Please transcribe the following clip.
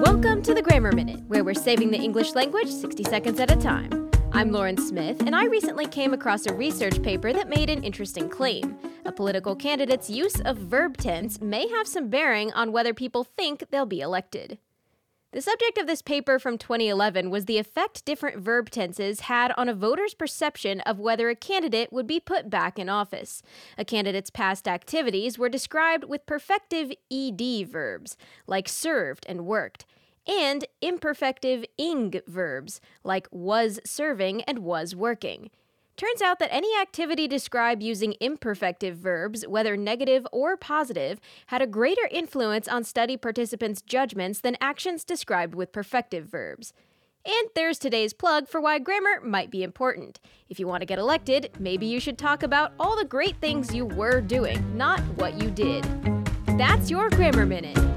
Welcome to the Grammar Minute, where we're saving the English language 60 seconds at a time. I'm Lauren Smith, and I recently came across a research paper that made an interesting claim. A political candidate's use of verb tense may have some bearing on whether people think they'll be elected. The subject of this paper from 2011 was the effect different verb tenses had on a voter's perception of whether a candidate would be put back in office. A candidate's past activities were described with perfective ed verbs, like served and worked, and imperfective ing verbs, like was serving and was working. Turns out that any activity described using imperfective verbs, whether negative or positive, had a greater influence on study participants' judgments than actions described with perfective verbs. And there's today's plug for why grammar might be important. If you want to get elected, maybe you should talk about all the great things you were doing, not what you did. That's your Grammar Minute.